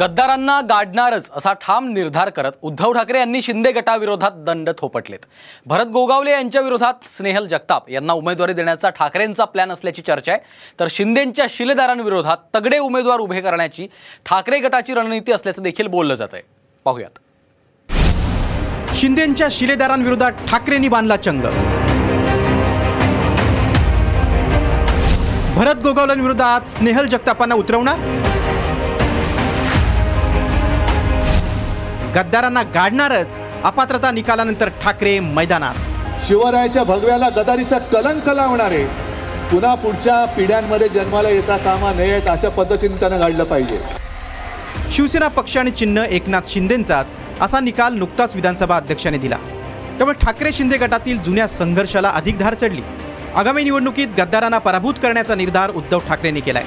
गद्दारांना गाडणारच असा ठाम निर्धार करत उद्धव ठाकरे यांनी शिंदे गटाविरोधात दंड थोपटलेत. भरत गोगावले यांच्या विरोधात स्नेहल जगताप यांना उमेदवारी देण्याचा ठाकरेंचा प्लॅन असल्याची चर्चा आहे. तर शिंदेंच्या शिलेदारांविरोधात तगडे उमेदवार उभे करण्याची ठाकरे गटाची रणनीती असल्याचं देखील बोललं जात आहे. पाहूयात. शिंदेंच्या शिलेदारांविरोधात ठाकरेंनी बांधला चंग. भरत गोगावलेंविरोधात स्नेहल जगतापांना उतरवणार? गद्दारांना गाडणारच अपात्रता निकालानंतर ठाकरे मैदानात. शिवरायाच्या भगव्याला गदारीचा कलंक लावणारे पुन्हा पुढच्या पिढ्यांमध्ये जन्माला येता कामा नयेत अशा पद्धतीने त्यानं घडलं पाहिजे. शिवसेना पक्ष आणि चिन्ह एकनाथ शिंदेंचाच असा निकाल नुकताच विधानसभा अध्यक्षाने दिला. त्यामुळे ठाकरे शिंदे गटातील जुन्या संघर्षाला अधिक धार चढली. आगामी निवडणुकीत गद्दारांना पराभूत करण्याचा निर्धार उद्धव ठाकरेंनी केलाय.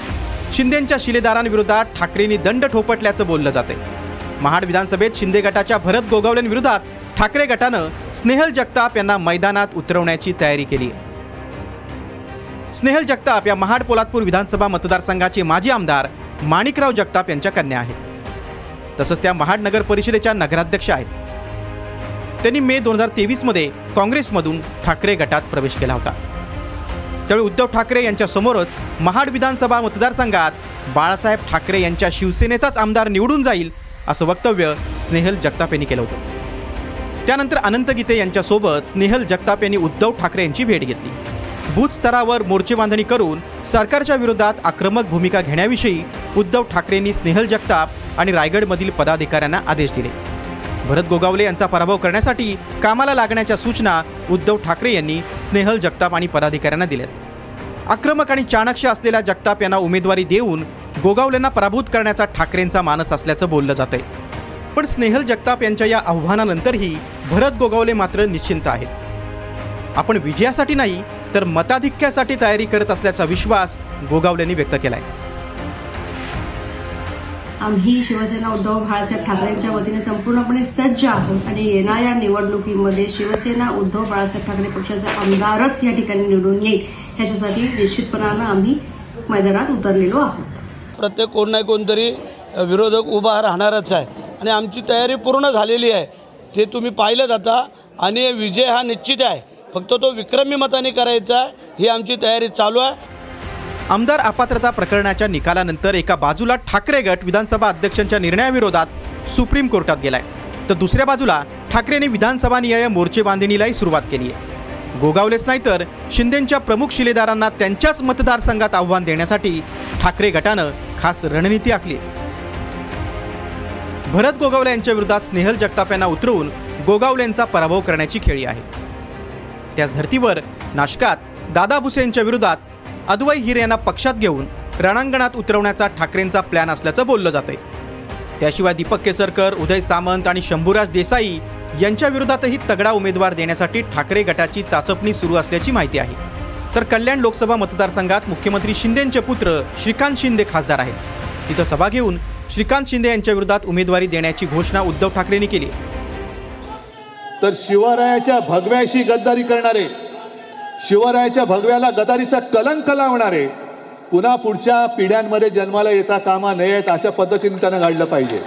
शिंदेंच्या शिलेदारांविरोधात ठाकरेंनी दंड ठोपटल्याचं बोललं जाते महाड विधानसभेत शिंदे गटाच्या भरत गोगावलेंविरोधात ठाकरे गटानं स्नेहल जगताप यांना मैदानात उतरवण्याची तयारी केली. स्नेहल जगताप या महाड पोलादपूर विधानसभा मतदारसंघाचे माजी आमदार माणिकराव जगताप यांच्या कन्या आहेत. तसंच त्या महाड नगर परिषदेच्या नगराध्यक्ष आहेत. त्यांनी मे दोन हजार तेवीसमध्ये काँग्रेसमधून ठाकरे गटात प्रवेश केला होता. त्यावेळी उद्धव ठाकरे यांच्यासमोरच महाड विधानसभा मतदारसंघात बाळासाहेब ठाकरे यांच्या शिवसेनेचाच आमदार निवडून जाईल असं वक्तव्य स्नेहल जगताप यांनी केलं होतं. त्यानंतर अनंत गीते यांच्यासोबत स्नेहल जगताप यांनी उद्धव ठाकरे यांची भेट घेतली. बूथ स्तरावर मोर्चे करून सरकारच्या विरोधात आक्रमक भूमिका घेण्याविषयी उद्धव ठाकरेंनी स्नेहल जगताप आणि रायगडमधील पदाधिकाऱ्यांना आदेश दिले. भरत गोगावले यांचा पराभव करण्यासाठी कामाला लागण्याच्या सूचना उद्धव ठाकरे यांनी स्नेहल जगताप आणि पदाधिकाऱ्यांना दिल्यात. आक्रमक आणि चाणक्य असलेल्या जगताप यांना उमेदवारी देऊन गोगावलेंना पराभूत करण्याचा ठाकरेंचा मानस असल्याचं बोललं जातं आहे पण स्नेहल जगताप यांच्या या आव्हानानंतरही भरत गोगावले मात्र निश्चिंत आहेत. आपण विजयासाठी नाही तर मताधिक्यासाठी तयारी करत असल्याचा विश्वास गोगावलेंनी व्यक्त केलाय. आम्ही शिवसेना उद्धव बाळासाहेब ठाकरेंच्या वतीने संपूर्णपणे सज्ज आहोत आणि येणाऱ्या निवडणुकीमध्ये शिवसेना उद्धव बाळासाहेब ठाकरे पक्षाचा आमदारच या ठिकाणी निवडून येईल. ह्याच्यासाठी निश्चितपणानं आम्ही मैदानात उतरलेलो आहोत. प्रत्येक कोण नाही कोणतरी विरोधक उभा राहणारच आहे. आणि आमची तयारी पूर्ण झालेली आहे. ते तुम्ही पाहिलं जाता आणि विजय हा निश्चित आहे. फक्त तो विक्रमी मताने करायचा आहे ही आमची तयारी चालू आहे. आमदार अपात्रता प्रकरणाच्या निकालानंतर एका बाजूला ठाकरे गट विधानसभा अध्यक्षांच्या निर्णयाविरोधात सुप्रीम कोर्टात गेलाय. तर दुसऱ्या बाजूला ठाकरेंनी विधानसभा नियाय मोर्चे बांधणीलाही सुरुवात केली आहे. गोगावलेच नाही तर शिंदेंच्या प्रमुख शिलेदारांना त्यांच्याच मतदारसंघात आव्हान देण्यासाठी ठाकरे गटानं खास रणनीती आखली भरत गोगावले यांच्या विरोधात स्नेहल जगताप यांना उतरवून गोगावलेंचा पराभव करण्याची खेळी आहे. त्याच धर्तीवर नाशकात दादा भुसे यांच्या विरोधात अद्वै हिरे यांना पक्षात घेऊन रणांगणात उतरवण्याचा ठाकरेंचा प्लॅन असल्याचं बोललं जातंय. त्याशिवाय दीपक केसरकर उदय सामंत आणि शंभूराज देसाई यांच्या विरोधातही तगडा उमेदवार देण्यासाठी ठाकरे गटाची चाचपणी सुरू असल्याची माहिती आहे. तर कल्याण लोकसभा मतदारसंघात मुख्यमंत्री शिंदेंचे पुत्र श्रीकांत शिंदे खासदार आहेत. तिथं सभा घेऊन श्रीकांत शिंदे यांच्या विरोधात उमेदवारी देण्याची घोषणा उद्धव ठाकरेंनी केली तर शिवरायाच्या भगव्याशी गद्दारी करणारे शिवरायाच्या भगव्याला गदारीचा कलंक लावणारे पुन्हा पुढच्या पिढ्यांमध्ये जन्माला येता कामा नयेत अशा पद्धतीने त्यानं घडलं पाहिजे.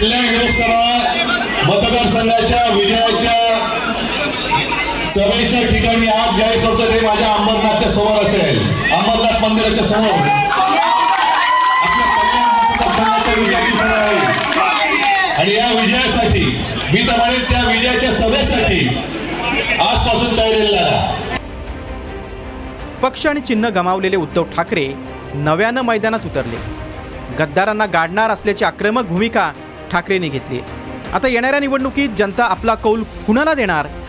कल्याण लोकसभा मतदारसंघाच्या विजयाच्या सभेच्या ठिकाणी आज जाहीर करतो ते माझ्या अंबरनाथच्या समोर असेल. अंबरनाथ मंदिराच्या समोर. विजयाची सभा आहे. आणि या विजयासाठी मी तर म्हणेन त्या विजयाच्या सभेसाठी आजपासून तयारीला पक्ष आणि चिन्ह गमावलेले उद्धव ठाकरे नव्यानं मैदानात उतरले. गद्दारांना गाडणार असल्याची आक्रमक भूमिका ठाकरेंनी घेतली. आता येणाऱ्या निवडणुकीत जनता आपला कौल कुणाला देणार?